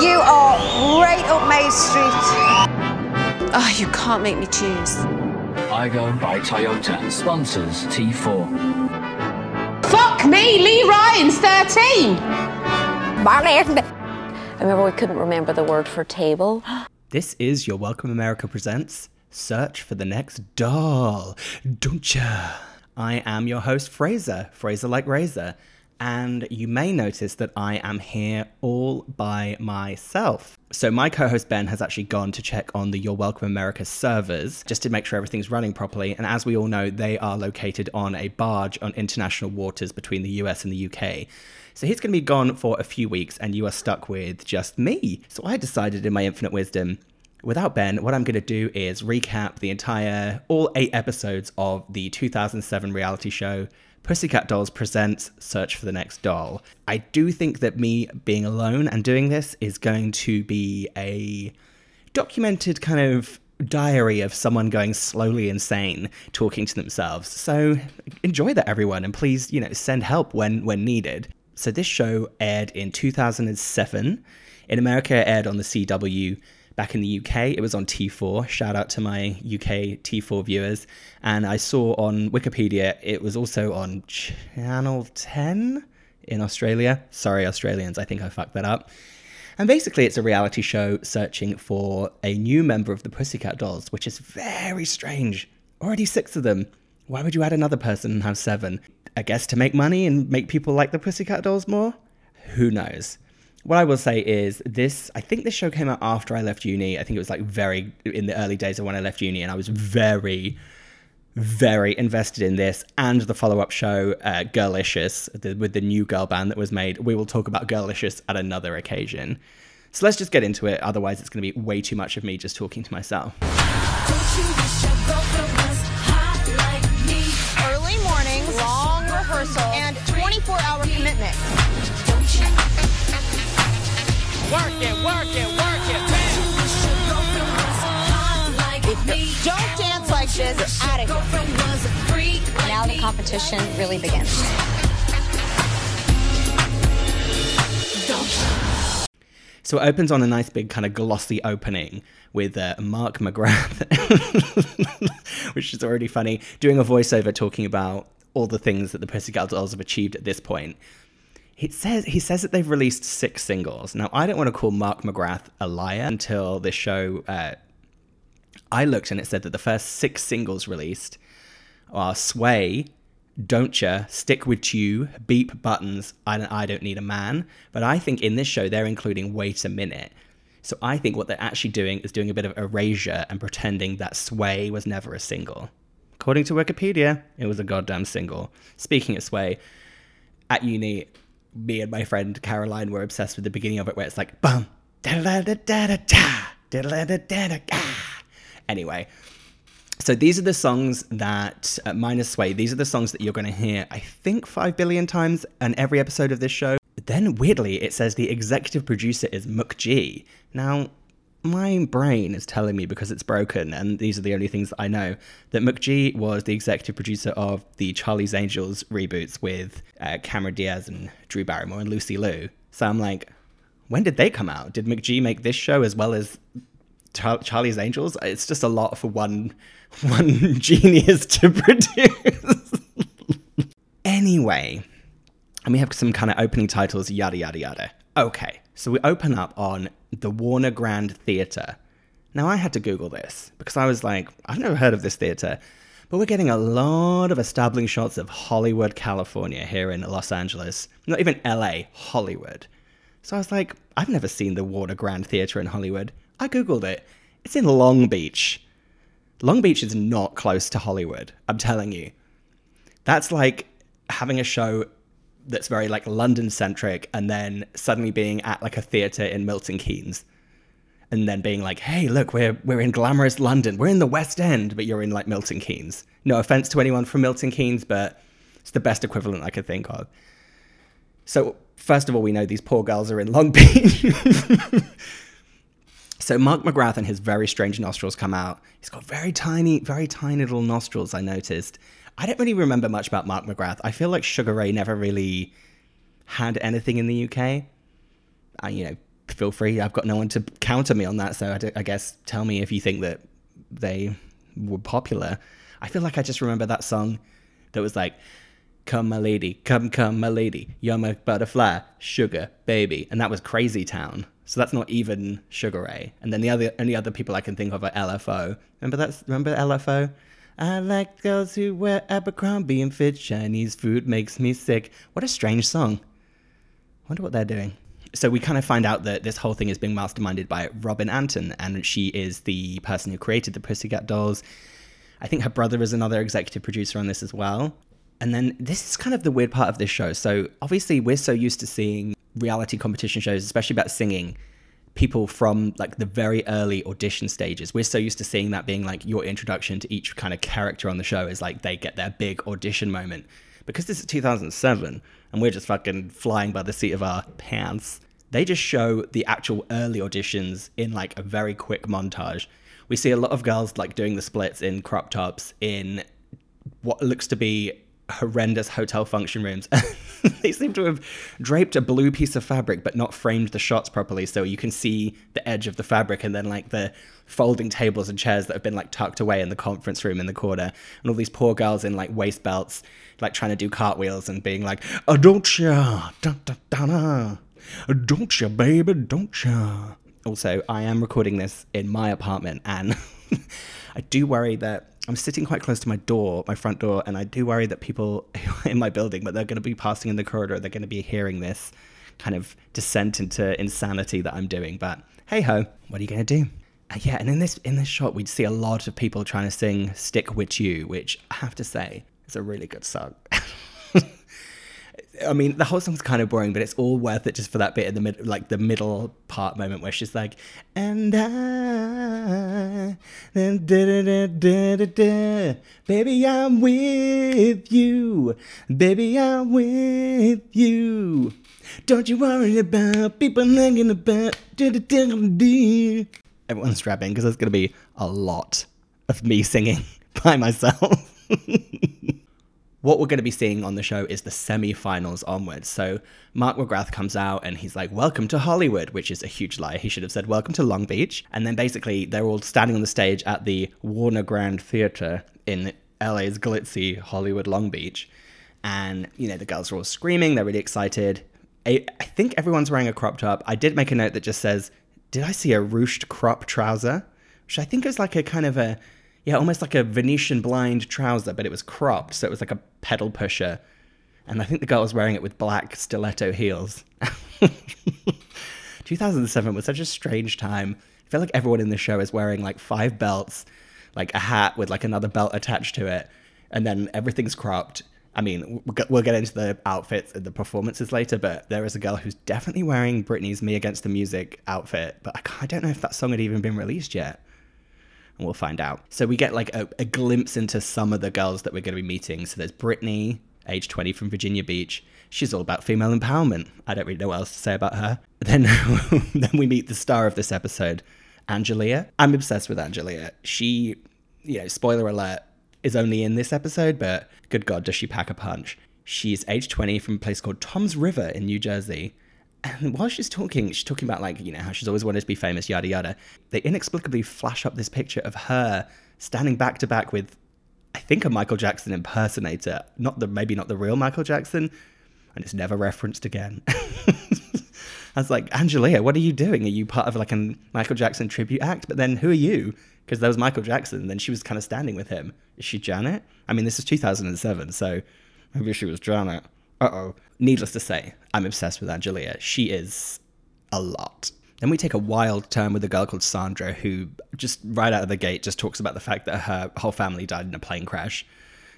You are right up Main Street. Oh, you can't make me choose. I go by Toyota sponsors T4. Fuck me, Lee Ryan's 13. I remember we couldn't remember the word for table. This is Your Welcome America Presents Search for the Next Doll. Don't ya? I am your host, Fraser, Fraser like Razor, and you may notice that I am here all by myself. So, my co host Ben has actually gone to check on the Your Welcome America servers just to make sure everything's running properly. And as we all know, they are located on a barge on international waters between the US and the UK. So he's going to be gone for a few weeks, and you are stuck with just me. So I decided, in my infinite wisdom, without Ben, what I'm going to do is recap the entire, all eight episodes of the 2007 reality show Pussycat Dolls Presents Search for the Next Doll. I do think that me being alone and doing this is going to be a documented kind of diary of someone going slowly insane talking to themselves. So enjoy that everyone and please, you know, send help when when needed. So this show aired in 2007. In America, aired on the CW. Back in the UK, it was on T4. Shout out to my UK T4 viewers. And I saw on Wikipedia it was also on Channel 10 in Australia. Sorry, Australians, I think I fucked that up. And basically, it's a reality show searching for a new member of the Pussycat Dolls, which is very strange. Already six of them. Why would you add another person and have seven? I guess to make money and make people like the Pussycat Dolls more? Who knows? What I will say is this I think this show came out after I left uni. I think it was like very in the early days of when I left uni, and I was very, very invested in this and the follow up show, uh, Girlicious, the, with the new girl band that was made. We will talk about Girlicious at another occasion. So let's just get into it, otherwise, it's going to be way too much of me just talking to myself. Work it, work it, work it. Don't dance like this. Out of here. Now the competition really begins. So it opens on a nice big kind of glossy opening with uh, Mark McGrath, which is already funny, doing a voiceover talking about all the things that the Pussycat Dolls have achieved at this point. He says he says that they've released six singles. Now I don't want to call Mark McGrath a liar until this show. Uh, I looked and it said that the first six singles released are Sway, Don't Ya, Stickwitu, Beep Buttons, I don't, I don't Need a Man. But I think in this show they're including Wait a Minute. So I think what they're actually doing is doing a bit of erasure and pretending that Sway was never a single. According to Wikipedia, it was a goddamn single. Speaking of Sway, at uni, me and my friend Caroline were obsessed with the beginning of it where it's like bum da da da da da da da da da da. Anyway, so these are the songs that uh, minus sway. These are the songs that you're going to hear. I think five billion times in every episode of this show. Then weirdly, it says the executive producer is McG. Now. My brain is telling me because it's broken, and these are the only things that I know, that McG was the executive producer of the Charlie's Angels reboots with uh, Cameron Diaz and Drew Barrymore and Lucy Liu. So I'm like, when did they come out? Did McG make this show as well as Char- Charlie's Angels? It's just a lot for one one genius to produce. anyway, and we have some kind of opening titles, yada yada yada. Okay, so we open up on the Warner Grand Theatre. Now I had to Google this because I was like, I've never heard of this theatre. But we're getting a lot of establishing shots of Hollywood, California here in Los Angeles. Not even LA, Hollywood. So I was like, I've never seen the Warner Grand Theatre in Hollywood. I Googled it. It's in Long Beach. Long Beach is not close to Hollywood, I'm telling you. That's like having a show that's very like London centric and then suddenly being at like a theater in Milton Keynes and then being like, "Hey, look, we're we're in glamorous London. We're in the West End, but you're in like Milton Keynes." No offense to anyone from Milton Keynes, but it's the best equivalent I could think of. So, first of all, we know these poor girls are in Long Beach. so Mark McGrath and his very strange nostrils come out. He's got very tiny, very tiny little nostrils. I noticed. I don't really remember much about Mark McGrath. I feel like Sugar Ray never really had anything in the UK. Uh, you know, feel free. I've got no one to counter me on that. So I guess tell me if you think that they were popular. I feel like I just remember that song that was like, Come, my lady, come, come, my lady, you're my butterfly, sugar, baby. And that was Crazy Town. So that's not even Sugar Ray. And then the other only other people I can think of are LFO. Remember that's remember LFO? I like girls who wear Abercrombie and fit Chinese food makes me sick. What a strange song. Wonder what they're doing. So we kind of find out that this whole thing is being masterminded by Robin Antin, and she is the person who created the Pussycat Dolls. I think her brother is another executive producer on this as well. And then this is kind of the weird part of this show. So obviously we're so used to seeing reality competition shows, especially about singing, people from like the very early audition stages. We're so used to seeing that being like your introduction to each kind of character on the show is like they get their big audition moment. Because this is 2007 and we're just fucking flying by the seat of our pants, they just show the actual early auditions in like a very quick montage. We see a lot of girls like doing the splits in crop tops in what looks to be horrendous hotel function rooms. they seem to have draped a blue piece of fabric but not framed the shots properly so you can see the edge of the fabric and then like the folding tables and chairs that have been like tucked away in the conference room in the corner and all these poor girls in like waist belts like trying to do cartwheels and being like oh, don't ya da, da, da, don't ya baby don't ya also i am recording this in my apartment and i do worry that I'm sitting quite close to my door, my front door, and I do worry that people in my building, but they're going to be passing in the corridor, they're going to be hearing this kind of descent into insanity that I'm doing. But hey ho, what are you going to do? Uh, yeah, and in this in this shot, we'd see a lot of people trying to sing "Stickwitu," which I have to say is a really good song. I mean, the whole song's kind of boring, but it's all worth it just for that bit in the mid, like the middle part moment where she's like, "And I, da, da, da, baby, I'm with you, baby, I'm with you. Don't you worry about people thinking about." Everyone's rapping because there's gonna be a lot of me singing by myself. what we're going to be seeing on the show is the semi-finals onwards. So Mark McGrath comes out and he's like, "Welcome to Hollywood," which is a huge lie. He should have said, "Welcome to Long Beach." And then basically they're all standing on the stage at the Warner Grand Theater in LA's glitzy Hollywood Long Beach, and you know the girls are all screaming. They're really excited. I, I think everyone's wearing a crop top. I did make a note that just says, "Did I see a ruched crop trouser?" Which I think is like a kind of a yeah, almost like a Venetian blind trouser, but it was cropped, so it was like a pedal pusher. And I think the girl was wearing it with black stiletto heels. 2007 was such a strange time. I feel like everyone in the show is wearing like five belts, like a hat with like another belt attached to it, and then everything's cropped. I mean, we'll get into the outfits and the performances later, but there is a girl who's definitely wearing Britney's Me Against the Music outfit, but I don't know if that song had even been released yet and we'll find out. So we get like a, a glimpse into some of the girls that we're going to be meeting. So there's Brittany, age 20 from Virginia Beach. She's all about female empowerment. I don't really know what else to say about her. Then, then we meet the star of this episode, Angelia. I'm obsessed with Angelia. She, you know, spoiler alert, is only in this episode, but good God, does she pack a punch. She's age 20 from a place called Tom's River in New Jersey. And while she's talking, she's talking about like, you know, how she's always wanted to be famous, yada yada. They inexplicably flash up this picture of her standing back to back with I think a Michael Jackson impersonator. Not the maybe not the real Michael Jackson. And it's never referenced again. I was like, Angelia, what are you doing? Are you part of like a Michael Jackson tribute act? But then who are you? Because there was Michael Jackson, and then she was kind of standing with him. Is she Janet? I mean, this is 2007, so maybe she was Janet. Uh oh. Needless to say, I'm obsessed with Angelia. She is a lot. Then we take a wild turn with a girl called Sandra, who just right out of the gate just talks about the fact that her whole family died in a plane crash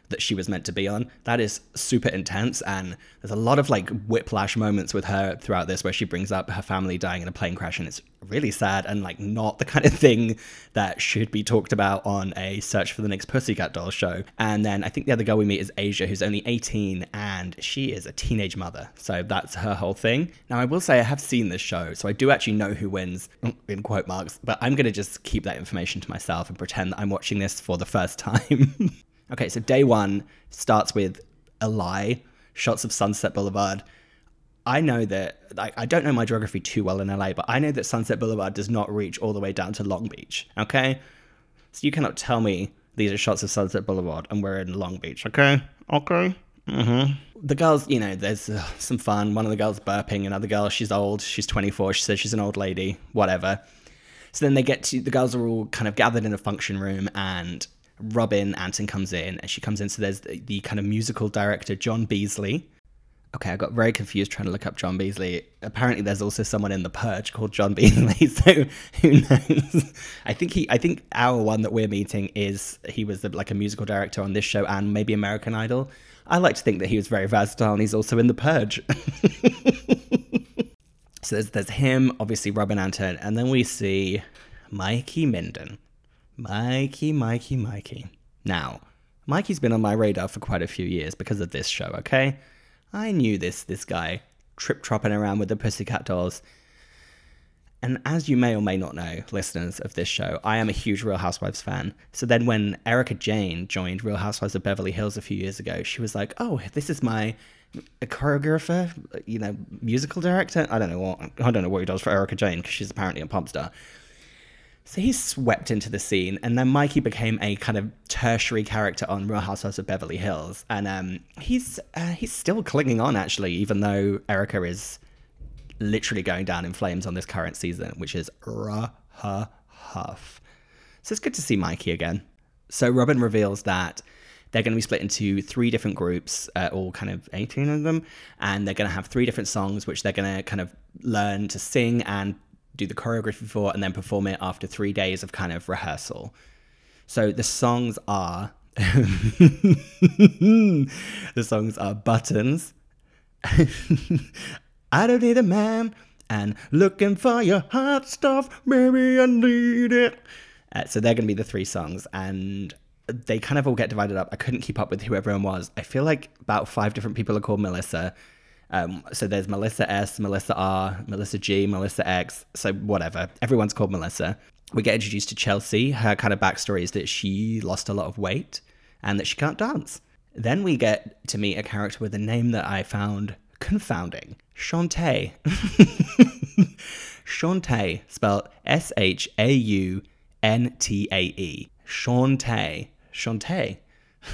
that she was meant to be on. That is super intense, and there's a lot of like whiplash moments with her throughout this where she brings up her family dying in a plane crash, and it's really sad and like not the kind of thing that should be talked about on a Search for the Next Pussycat Doll show. And then I think the other girl we meet is Asia, who's only 18, and she is a teenage mother, so that's her whole thing. Now I will say I have seen this show, so I do actually know who wins oh, in quote marks, but I'm gonna just keep that information to myself and pretend that I'm watching this for the first time. Okay, so day one starts with a lie, shots of Sunset Boulevard. I know that like I don't know my geography too well in LA, but I know that Sunset Boulevard does not reach all the way down to Long Beach. Okay, so you cannot tell me these are shots of Sunset Boulevard and we're in Long Beach. Okay, okay. Mm-hmm. The girls, you know, there's uh, some fun. One of the girls burping, another girl, she's old, she's 24, she says she's an old lady, whatever. So then they get to the girls are all kind of gathered in a function room, and Robin Antin comes in, and she comes in. So there's the, the kind of musical director John Beasley. Okay, I got very confused trying to look up John Beasley. Apparently, there's also someone in The Purge called John Beasley. So who knows? I think he, I think our one that we're meeting is he was the, like a musical director on this show and maybe American Idol. I like to think that he was very versatile, and he's also in The Purge. So there's, there's him, obviously Robin Antin, and then we see Mikey Minden. Mikey, Mikey, Mikey. Now, Mikey's been on my radar for quite a few years because of this show, okay? I knew this this guy trip tropping around with the Pussycat Dolls. And as you may or may not know, listeners of this show, I am a huge Real Housewives fan. So then when Erika Jayne joined Real Housewives of Beverly Hills a few years ago, she was like, "Oh, this is my choreographer, you know, musical director. I don't know what I don't know what he does for Erika Jayne because she's apparently a pop star. So he swept into the scene, and then Mikey became a kind of tertiary character on Real Housewives of Beverly Hills, and um, he's uh, he's still clinging on actually, even though Erika is literally going down in flames on this current season, which is huff. So it's good to see Mikey again. So Robin reveals that they're going to be split into three different groups, uh, all kind of 18 of them, and they're going to have three different songs which they're going to kind of learn to sing and do the choreography for, and then perform it after three days of kind of rehearsal. So the songs are. the songs are Buttons. I don't need a man. And looking for your hot stuff, baby, I need it. Uh, so they're going to be the three songs. And they kind of all get divided up. I couldn't keep up with who everyone was. I feel like about five different people are called Melissa. Um, so there's Melissa S, Melissa R, Melissa G, Melissa X. So whatever. Everyone's called Melissa. We get introduced to Chelsea. Her kind of backstory is that she lost a lot of weight and that she can't dance. Then we get to meet a character with a name that I found confounding. Shantae. Shantae, spelled S H A U N T A E. Shantae. Shantae.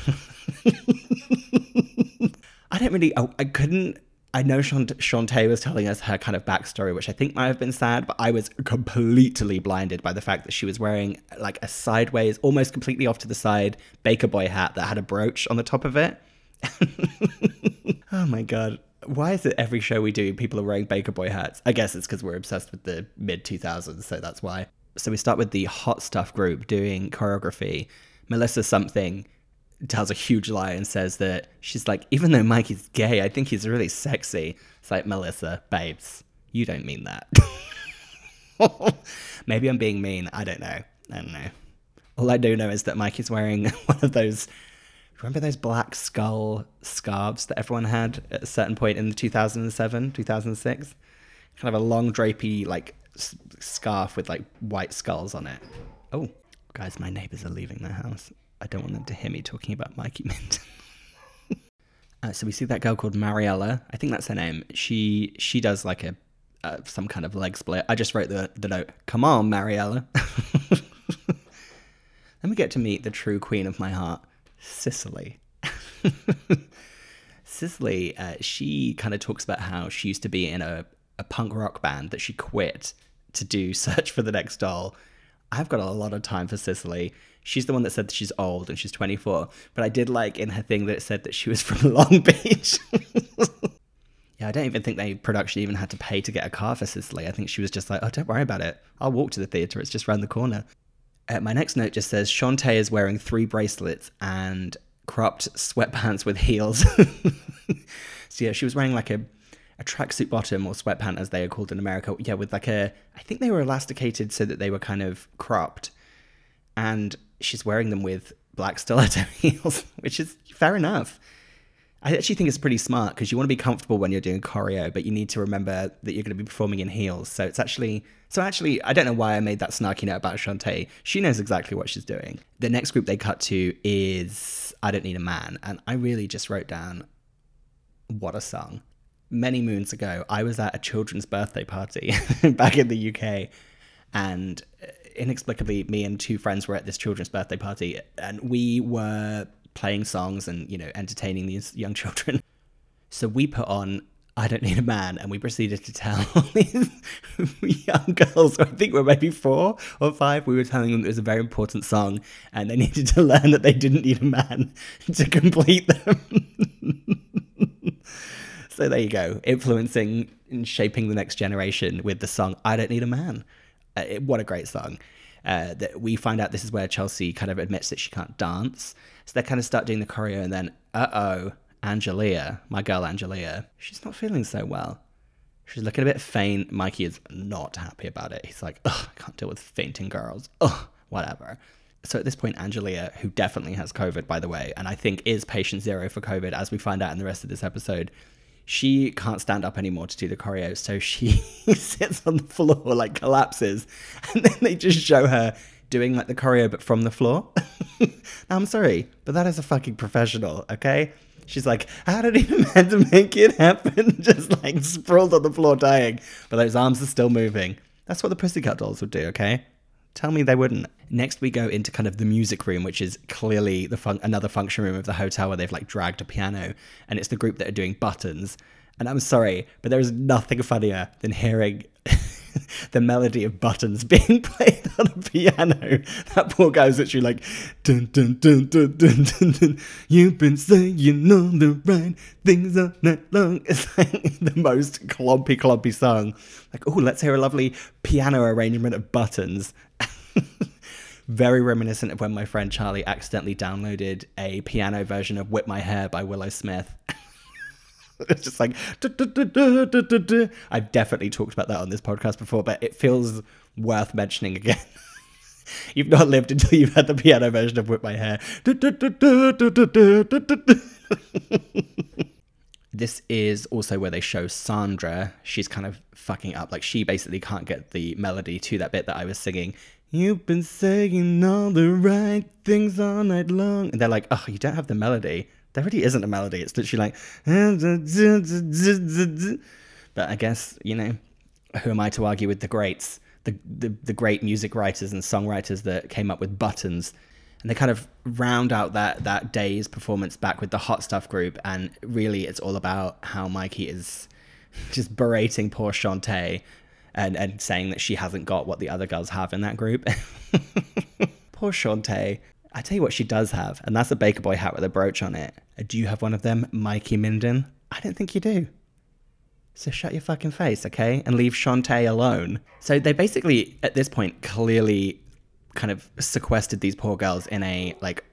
I don't really, I, I couldn't, I know Shant- Shantae was telling us her kind of backstory, which I think might have been sad, but I was completely blinded by the fact that she was wearing like a sideways, almost completely off to the side Baker Boy hat that had a brooch on the top of it. oh my god. Why is it every show we do, people are wearing Baker Boy hats? I guess it's because we're obsessed with the mid 2000s, so that's why. So we start with the Hot Stuff group doing choreography. Melissa something tells a huge lie and says that she's like, even though Mikey's gay, I think he's really sexy. It's like, Melissa, babes, you don't mean that. Maybe I'm being mean. I don't know. I don't know. All I do know is that Mikey's wearing one of those. Remember those black skull scarves that everyone had at a certain point in the 2007, 2006? Kind of a long drapey, like s- scarf with like white skulls on it. Oh, guys, my neighbors are leaving their house. I don't want them to hear me talking about Mikey Minden. uh, so we see that girl called Mariella. I think that's her name. She she does like a uh, some kind of leg split. I just wrote the the note. Come on, Mariella. Then we get to meet the true queen of my heart, Cicely. Cicely, uh, she kind of talks about how she used to be in a, a punk rock band that she quit to do Search for the Next Doll. I've got a lot of time for Cicely. She's the one that said that she's old and she's 24, but I did like in her thing that it said that she was from Long Beach. yeah, I don't even think they production even had to pay to get a car for Cicely. I think she was just like, oh, don't worry about it. I'll walk to the theatre. It's just round the corner. Uh, my next note just says Shantae is wearing three bracelets and cropped sweatpants with heels. so yeah, she was wearing like a a tracksuit bottom or sweatpant as they are called in America. Yeah, with like a I think they were elasticated so that they were kind of cropped. And she's wearing them with black stiletto heels, which is fair enough. I actually think it's pretty smart because you want to be comfortable when you're doing choreo, but you need to remember that you're going to be performing in heels. So it's actually, so actually, I don't know why I made that snarky note about Shantae. She knows exactly what she's doing. The next group they cut to is I Don't Need a Man. And I really just wrote down, what a song. many moons ago, I was at a children's birthday party back in the UK, and uh, inexplicably, me and two friends were at this children's birthday party, and we were playing songs and you know entertaining these young children. So we put on I Don't Need a Man, and we proceeded to tell these young girls, I think we were maybe four or five, we were telling them it was a very important song and they needed to learn that they didn't need a man to complete them. so there you go, influencing and shaping the next generation with the song I Don't Need a Man. Uh, it- what a great song. Uh, that we find out this is where Chelsea kind of admits that she can't dance. So they kind of start doing the choreo, and then, uh oh, Angelia, my girl Angelia, she's not feeling so well. She's looking a bit faint. Mikey is not happy about it. He's like, ugh, I can't deal with fainting girls. Ugh, whatever. So at this point, Angelia, who definitely has COVID, by the way, and I think is patient zero for COVID, as we find out in the rest of this episode, she can't stand up anymore to do the choreo. So she sits on the floor, like collapses, and then they just show her doing like the choreo, but from the floor. now, I'm sorry, but that is a fucking professional, okay? She's like, how did he meant to make it happen? Just like sprawled on the floor dying, but those arms are still moving. That's what the Pussycat Dolls would do, okay? Tell me they wouldn't. Next, we go into kind of the music room, which is clearly the fun- another function room of the hotel where they've like dragged a piano, and it's the group that are doing buttons. And I'm sorry, but there is nothing funnier than hearing the melody of buttons being played on a piano. That poor guy was literally like, dun dun dun dun dun dun dun. You've been saying all the right things all night long. It's like the most clompy clompy song. Like, oh, let's hear a lovely piano arrangement of buttons. Very reminiscent of when my friend Charlie accidentally downloaded a piano version of Whip My Hair by Willow Smith it's just like I've definitely talked about that on this podcast before, but it feels worth mentioning again. you've not lived until you've had the piano version of Whip My Hair. this is also where they show Sandra. She's kind of fucking up. Like she basically can't get the melody to that bit that I was singing. You've been saying all the right things all night long. And they're like, oh, you don't have the melody. There really isn't a melody. It's literally like. Eh, but I guess, you know, who am I to argue with the greats? The, the, the great music writers and songwriters that came up with buttons. And they kind of round out that, that day's performance back with the Hot Stuff group. And really, it's all about how Mikey is just berating poor Shantae and, and saying that she hasn't got what the other girls have in that group. poor Shantae. I tell you what she does have, and that's a Baker Boy hat with a brooch on it. Do you have one of them, Mikey Minden? I don't think you do. So shut your fucking face, okay? And leave Shantae alone. So they basically, at this point, clearly kind of sequestered these poor girls in a like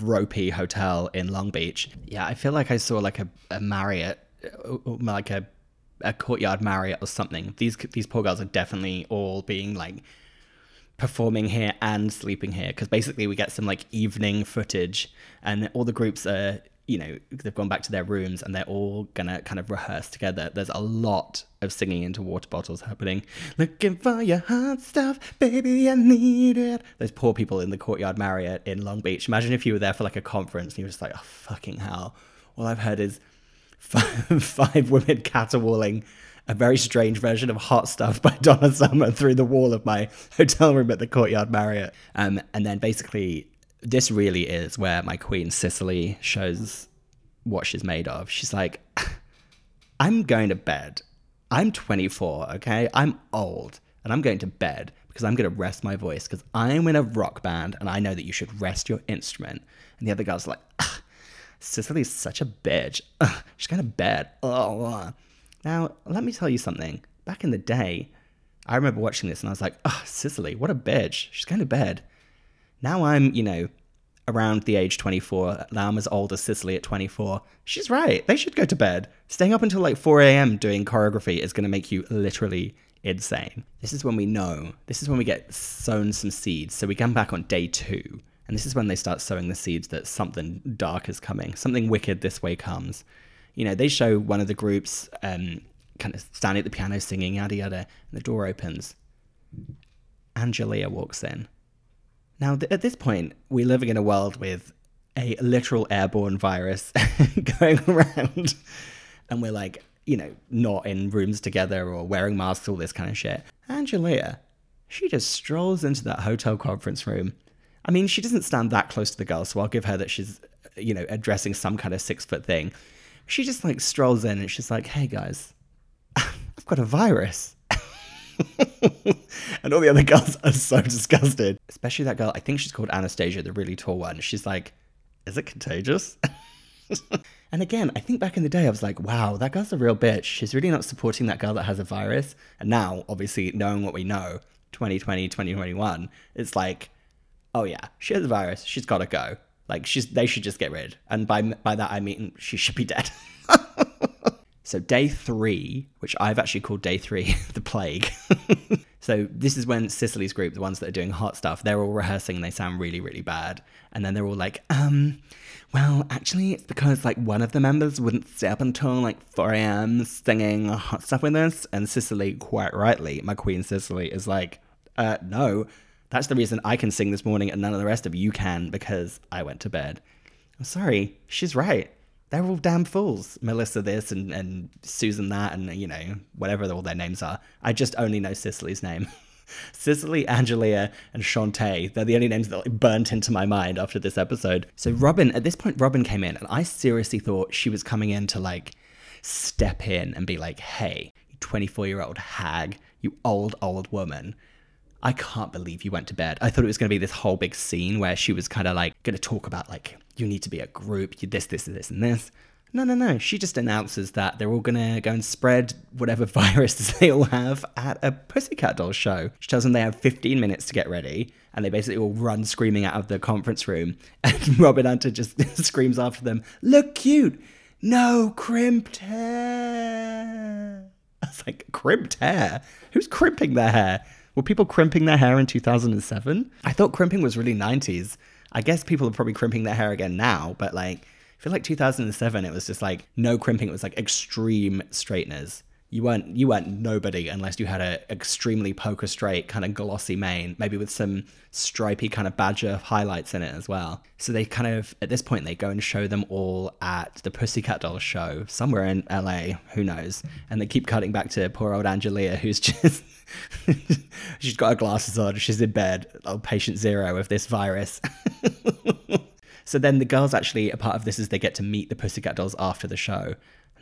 ropey hotel in Long Beach. Yeah, I feel like I saw like a, a Marriott, uh, uh, like a a courtyard Marriott or something. These these poor girls are definitely all being like performing here and sleeping here because basically we get some like evening footage and all the groups are you know they've gone back to their rooms and they're all gonna kind of rehearse together. There's a lot of singing into water bottles happening. Looking for your hot stuff baby i need it. Those poor people in the courtyard marriott in long beach. Imagine if you were there for like a conference and you were just like oh fucking hell. All i've heard is five, five women caterwauling a very strange version of Hot Stuff by Donna Summer through the wall of my hotel room at the Courtyard Marriott. Um, and then basically, this really is where my queen Cicely shows what she's made of. She's like, I'm going to bed. I'm 24, okay? I'm old, and I'm going to bed because I'm going to rest my voice because I'm in a rock band and I know that you should rest your instrument. And the other girl's like, "Ugh, Cicely's such a bitch. Ugh, she's going to bed. Oh, uh." Now, let me tell you something. Back in the day, I remember watching this and I was like, ah, oh, Cicely, what a bitch. She's going to bed. Now I'm, you know, around the age 24. Now I'm as old as Cicely at 24. She's right. They should go to bed. Staying up until like 4 a.m. doing choreography is going to make you literally insane. This is when we know. This is when we get sown some seeds. So we come back on day two. And this is when they start sowing the seeds that something dark is coming. Something wicked this way comes you know, they show one of the groups um, kind of standing at the piano singing, yada yada, and the door opens. Angelia walks in. Now, th- at this point, we're living in a world with a literal airborne virus going around, and we're like, you know, not in rooms together or wearing masks, all this kind of shit. Angelia, she just strolls into that hotel conference room. I mean, she doesn't stand that close to the girls, so I'll give her that she's, you know, addressing some kind of six foot thing. She just like strolls in and she's like, hey guys, I've got a virus. and all the other girls are so disgusted. Especially that girl, I think she's called Anastasia, the really tall one. She's like, is it contagious? and again, I think back in the day, I was like, wow, that girl's a real bitch. She's really not supporting that girl that has a virus. And now, obviously, knowing what we know, 2020, 2021, it's like, oh yeah, she has a virus. She's got to go. Like, she's they should just get rid. And by by that I mean she should be dead. So day three, which I've actually called day three, the plague. so this is when Cicely's group, the ones that are doing hot stuff, they're all rehearsing and they sound really, really bad. And then they're all like, um, well, actually, it's because like one of the members wouldn't stay up until like 4 a.m. singing hot stuff with us. And Cicely, quite rightly, my queen Cicely, is like, uh, no, that's the reason I can sing this morning and none of the rest of you can because I went to bed. I'm sorry, she's right they're all damn fools. Melissa this and, and Susan that and, you know, whatever all their names are. I just only know Cicely's name. Cicely, Angelia, and Shantae. They're the only names that like, burnt into my mind after this episode. So Robin, at this point, Robin came in and I seriously thought she was coming in to like step in and be like, hey, you 24 year old hag, you old, old woman. I can't believe you went to bed. I thought it was going to be this whole big scene where she was kind of like going to talk about like you need to be a group, you this, this, and this, and this. No, no, no. She just announces that they're all gonna go and spread whatever viruses they all have at a Pussycat Dolls show. She tells them they have 15 minutes to get ready, and they basically all run screaming out of the conference room. And Robin Antin just screams after them, "Look cute, no crimped hair." I like, crimped hair? Who's crimping their hair? Were people crimping their hair in 2007? I thought crimping was really 90s. I guess people are probably crimping their hair again now, but like, I feel like 2007, it was just like no crimping. It was like extreme straighteners. You weren't you weren't nobody unless you had a extremely poker straight kind of glossy mane, maybe with some stripy kind of badger highlights in it as well. So they kind of at this point they go and show them all at the Pussycat Dolls show somewhere in LA, who knows? And they keep cutting back to poor old Angelia, who's just she's got her glasses on, she's in bed, oh, patient zero of this virus. so then the girls actually, a part of this is they get to meet the Pussycat Dolls after the show.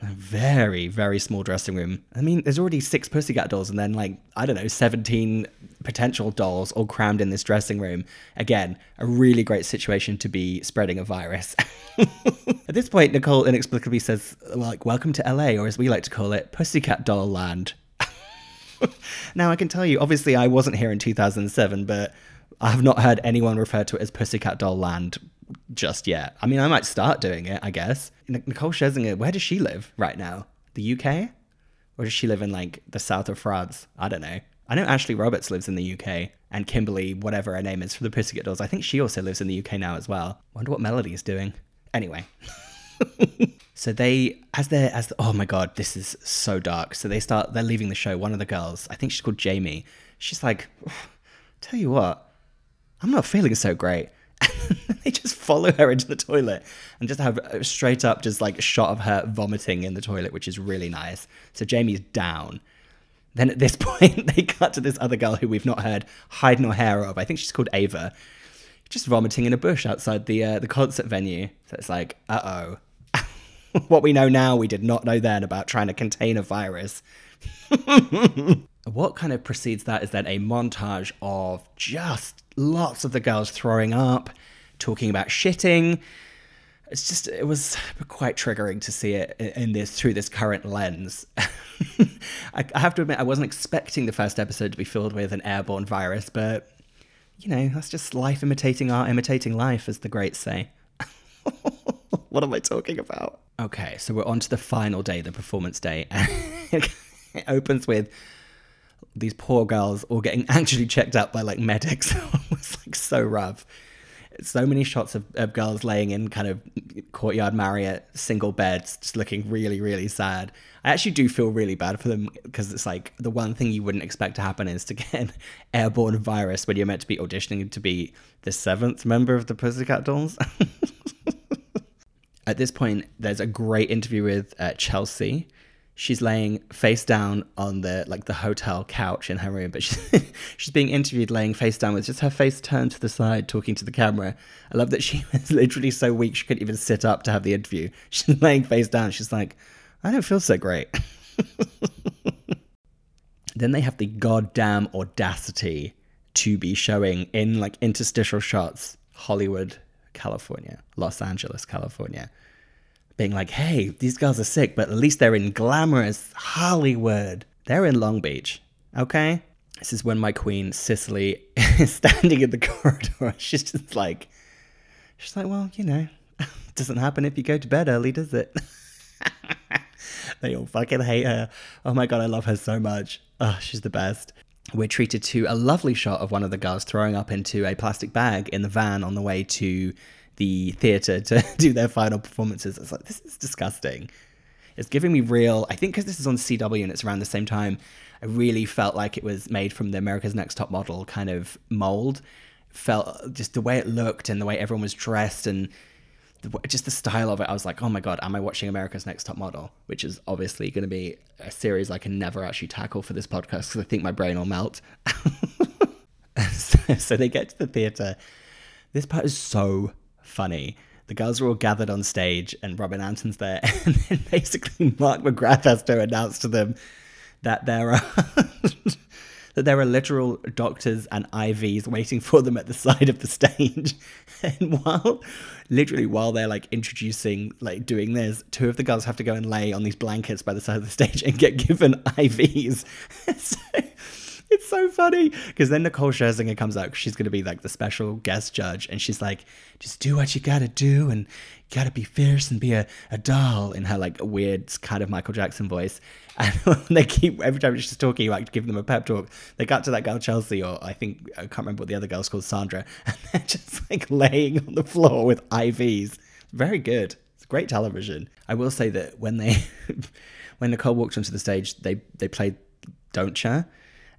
A very, very small dressing room. I mean, there's already six Pussycat dolls, and then, like, I don't know, 17 potential dolls all crammed in this dressing room. Again, a really great situation to be spreading a virus. At this point, Nicole inexplicably says, like, welcome to LA, or as we like to call it, Pussycat Doll Land. now, I can tell you, obviously, I wasn't here in 2007, but I have not heard anyone refer to it as Pussycat Doll Land just yet. I mean, I might start doing it, I guess. Nicole Scherzinger, where does she live right now? The UK? Or does she live in like the south of France? I don't know. I know Ashley Roberts lives in the UK, and Kimberly, whatever her name is for the Pussycat Dolls, I think she also lives in the UK now as well. Wonder what Melody is doing. Anyway. so they, as they're, as, the, oh my god, this is so dark. So they start, they're leaving the show. One of the girls, I think she's called Jamie, she's like, tell you what, I'm not feeling so great. they just follow her into the toilet and just have a straight up just like a shot of her vomiting in the toilet, which is really nice. So Jamie's down. Then at this point, they cut to this other girl who we've not heard hide nor hair of. I think she's called Ava, just vomiting in a bush outside the uh, the concert venue. So it's like, uh oh. what we know now, we did not know then about trying to contain a virus. What kind of precedes that is then a montage of just lots of the girls throwing up, talking about shitting. It's just it was quite triggering to see it in this through this current lens. I, I have to admit I wasn't expecting the first episode to be filled with an airborne virus, but you know that's just life imitating art, imitating life, as the greats say. what am I talking about? Okay, so we're on to the final day, the performance day. it opens with these poor girls all getting actually checked out by like medics. was like so rough. So many shots of, of girls laying in kind of courtyard Marriott single beds, just looking really, really sad. I actually do feel really bad for them because it's like the one thing you wouldn't expect to happen is to get an airborne virus when you're meant to be auditioning to be the seventh member of the Pussycat Dolls. At this point, there's a great interview with uh, Chelsea, she's laying face down on the like the hotel couch in her room, but she's she's being interviewed laying face down with just her face turned to the side, talking to the camera. I love that she was literally so weak she couldn't even sit up to have the interview. She's laying face down. She's like, I don't feel so great. then they have the goddamn audacity to be showing in like interstitial shots Hollywood, California, Los Angeles, California being like, hey, these girls are sick, but at least they're in glamorous Hollywood. They're in Long Beach, okay? This is when my queen, Cicely, is standing in the corridor. She's just like, she's like, well, you know, doesn't happen if you go to bed early, does it? they all fucking hate her. Oh my god, I love her so much. Oh, she's the best. We're treated to a lovely shot of one of the girls throwing up into a plastic bag in the van on the way to the theater to do their final performances. It's like, this is disgusting. It's giving me real, I think because this is on CW and it's around the same time, I really felt like it was made from the America's Next Top Model kind of mold. Felt just the way it looked and the way everyone was dressed and the, just the style of it. I was like, oh my God, am I watching America's Next Top Model? Which is obviously going to be a series I can never actually tackle for this podcast because I think my brain will melt. so, so they get to the theater. This part is so funny. The girls are all gathered on stage, and Robin Antin's there, and then basically Mark McGrath has to announce to them that there are that there are literal doctors and IVs waiting for them at the side of the stage. And while literally while they're like introducing like doing this, two of the girls have to go and lay on these blankets by the side of the stage and get given IVs. so, it's so funny because then Nicole Scherzinger comes out. She's going to be like the special guest judge, and she's like, "Just do what you got to do, and you got to be fierce and be a, a doll." In her like weird kind of Michael Jackson voice, and they keep every time she's talking, like give them a pep talk. They got to that girl Chelsea, or I think I can't remember what the other girl's called, Sandra, and they're just like laying on the floor with IVs. Very good. It's great television. I will say that when they when Nicole walked onto the stage, they they played Don't Ya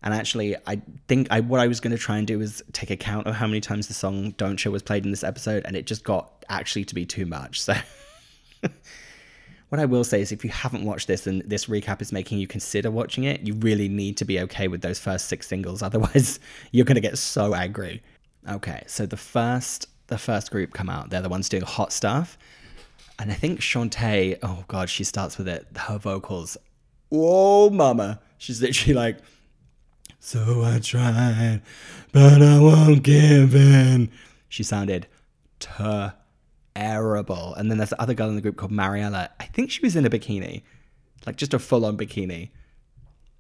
and actually, I think I what I was going to try and do was take account of how many times the song "Don't Show" was played in this episode, and it just got actually to be too much. So, what I will say is, if you haven't watched this and this recap is making you consider watching it, you really need to be okay with those first six singles. Otherwise, you're going to get so angry. Okay, so the first the first group come out. They're the ones doing hot stuff, and I think Shantae. Oh God, she starts with it. Her vocals. Whoa, mama. She's literally like. So I tried, but I won't give in. She sounded terrible. And then there's the other girl in the group called Mariella. I think she was in a bikini, like just a full on bikini.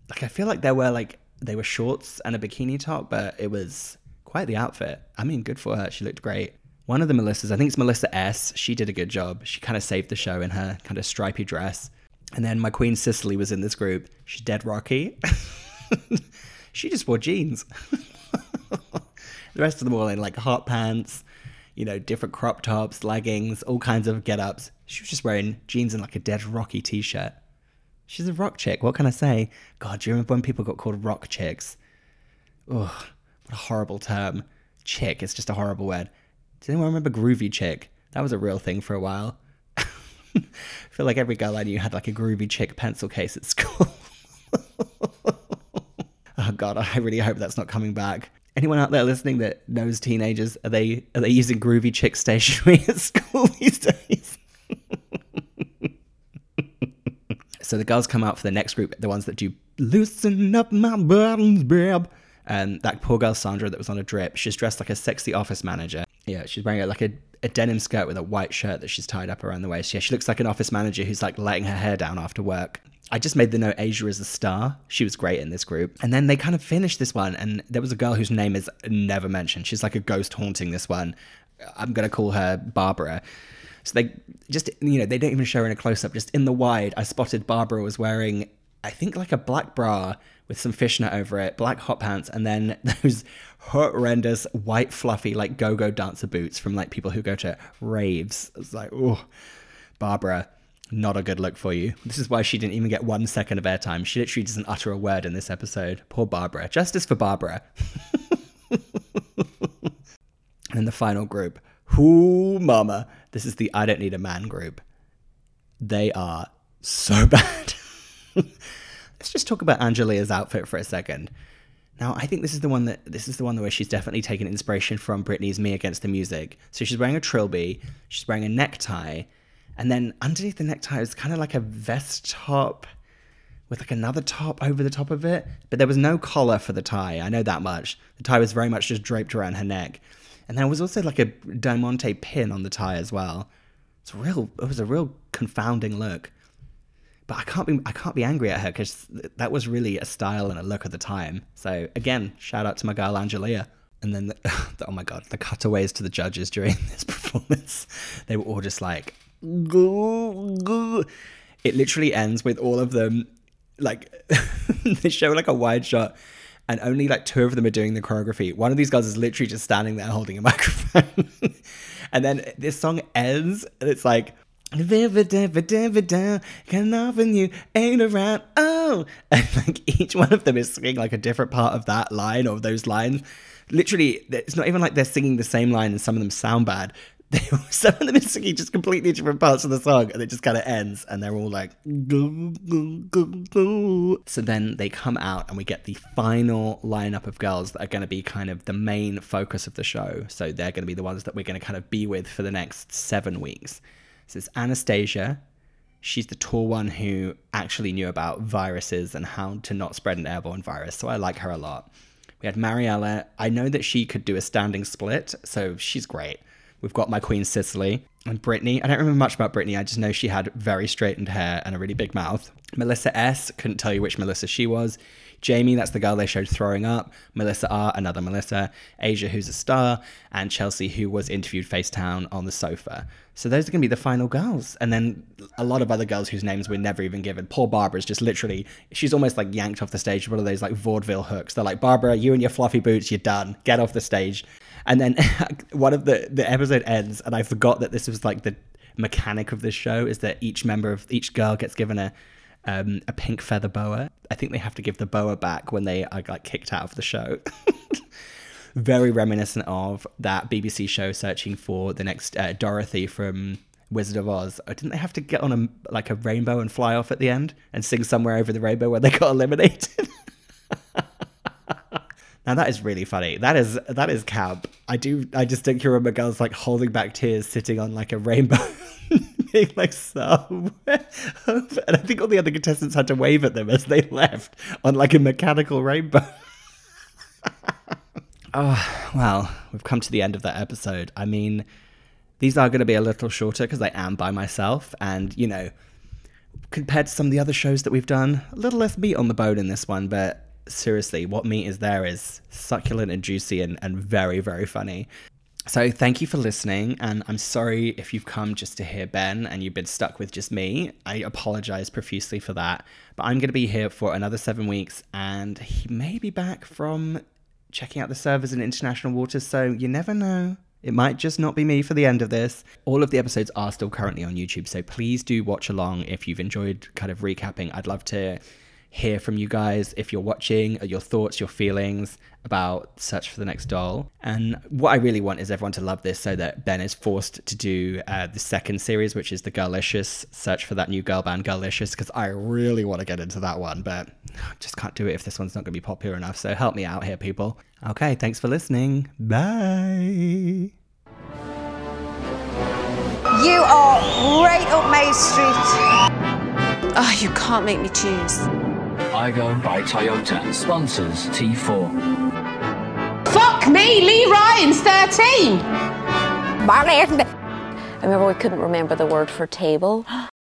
Like I feel like there were like they were shorts and a bikini top, but it was quite the outfit. I mean, good for her. She looked great. One of the Melissas, I think it's Melissa S. She did a good job. She kind of saved the show in her kind of stripy dress. And then my queen Cicely was in this group. She's dead rocky. she just wore jeans. the rest of them were in like hot pants, you know, different crop tops, leggings, all kinds of get ups. She was just wearing jeans and like a dead rocky t shirt. She's a rock chick. What can I say? God, do you remember when people got called rock chicks? Ugh, what a horrible term. Chick, it's just a horrible word. Does anyone remember groovy chick? That was a real thing for a while. I feel like every girl I knew had like a groovy chick pencil case at school. Oh god, I really hope that's not coming back. Anyone out there listening that knows teenagers, are they are they using groovy chick stationery at school these days? so the girls come out for the next group, the ones that do loosen up my buttons, babe. And that poor girl Sandra that was on a drip, she's dressed like a sexy office manager. Yeah, she's wearing like a, a denim skirt with a white shirt that she's tied up around the waist. Yeah, she looks like an office manager who's like letting her hair down after work. I just made the note Asia is a star. She was great in this group. And then they kind of finished this one, and there was a girl whose name is never mentioned. She's like a ghost haunting this one. I'm going to call her Barbara. So they just, you know, they don't even show her in a close up. Just in the wide, I spotted Barbara was wearing, I think, like a black bra with some fishnet over it, black hot pants, and then those horrendous white fluffy like go-go dancer boots from like people who go to raves. It's like, oh, Barbara, not a good look for you. This is why she didn't even get one second of airtime. She literally doesn't utter a word in this episode. Poor Barbara. Justice for Barbara. and the final group. Whoo, mama. This is the I Don't Need a Man group. They are so bad. Let's just talk about Angelia's outfit for a second. Now, I think this is the one that this is the one where she's definitely taken inspiration from Britney's "Me Against the Music." So she's wearing a trilby, she's wearing a necktie, and then underneath the necktie it was kind of like a vest top with like another top over the top of it. But there was no collar for the tie. I know that much. The tie was very much just draped around her neck, and there was also like a diamante pin on the tie as well. It's real. It was a real confounding look but I can't be I can't be angry at her because that was really a style and a look at the time. So again, shout out to my girl Angelia. And then, the, oh my god, the cutaways to the judges during this performance, they were all just like. It literally ends with all of them like they show like a wide shot and only like two of them are doing the choreography. One of these guys is literally just standing there holding a microphone. and then this song ends and it's like can often you ain't around. Oh, and like each one of them is singing like a different part of that line or those lines. Literally, it's not even like they're singing the same line and some of them sound bad. They, some of them are singing just completely different parts of the song and it just kind of ends and they're all like so then they come out and we get the final lineup of girls that are going to be kind of the main focus of the show so they're going to be the ones that we're going to kind of be with for the next seven weeks so it's Anastasia. She's the tall one who actually knew about viruses and how to not spread an airborne virus. So I like her a lot. We had Mariella. I know that she could do a standing split, so she's great. We've got my queen Cicely and Brittany. I don't remember much about Brittany. I just know she had very straightened hair and a really big mouth. Melissa S. Couldn't tell you which Melissa she was. Jamie, that's the girl they showed throwing up. Melissa R, another Melissa. Asia, who's a star. And Chelsea, who was interviewed Facetown on the sofa. So those are going to be the final girls. And then a lot of other girls whose names we're never even given. Poor Barbara's just literally, she's almost like yanked off the stage. One of those like vaudeville hooks. They're like, Barbara, you and your fluffy boots, you're done. Get off the stage. And then one of the, the episode ends, and I forgot that this was like the mechanic of this show is that each member of each girl gets given a um, a pink feather boa. I think they have to give the boa back when they are like kicked out of the show. Very reminiscent of that BBC show searching for the next uh, Dorothy from Wizard of Oz. Or didn't they have to get on a like a rainbow and fly off at the end and sing somewhere over the rainbow where they got eliminated? Now that is really funny. That is that is camp. I do. I just think you remember girls like holding back tears, sitting on like a rainbow, being like so. and I think all the other contestants had to wave at them as they left on like a mechanical rainbow. oh well, we've come to the end of that episode. I mean, these are going to be a little shorter because I am by myself, and you know, compared to some of the other shows that we've done, a little less meat on the bone in this one, but seriously, what meat is there is succulent and juicy and, and very, very funny. So thank you for listening, and I'm sorry if you've come just to hear Ben and you've been stuck with just me. I apologize profusely for that, but I'm going to be here for another seven weeks, and he may be back from checking out the servers in international waters, so you never know. It might just not be me for the end of this. All of the episodes are still currently on YouTube, so please do watch along if you've enjoyed kind of recapping. I'd love to hear from you guys if you're watching, your thoughts, your feelings about Search for the Next Doll. And what I really want is everyone to love this so that Ben is forced to do uh, the second series, which is the Girlicious Search for that new girl band, Girlicious, because I really want to get into that one, but I just can't do it if this one's not going to be popular enough. So help me out here, people. Okay, thanks for listening. Bye. You are right up May Street. Oh, you can't make me choose. Aygo by Toyota sponsors T4. Fuck me, Lee Ryan's 13. I remember we couldn't remember the word for table.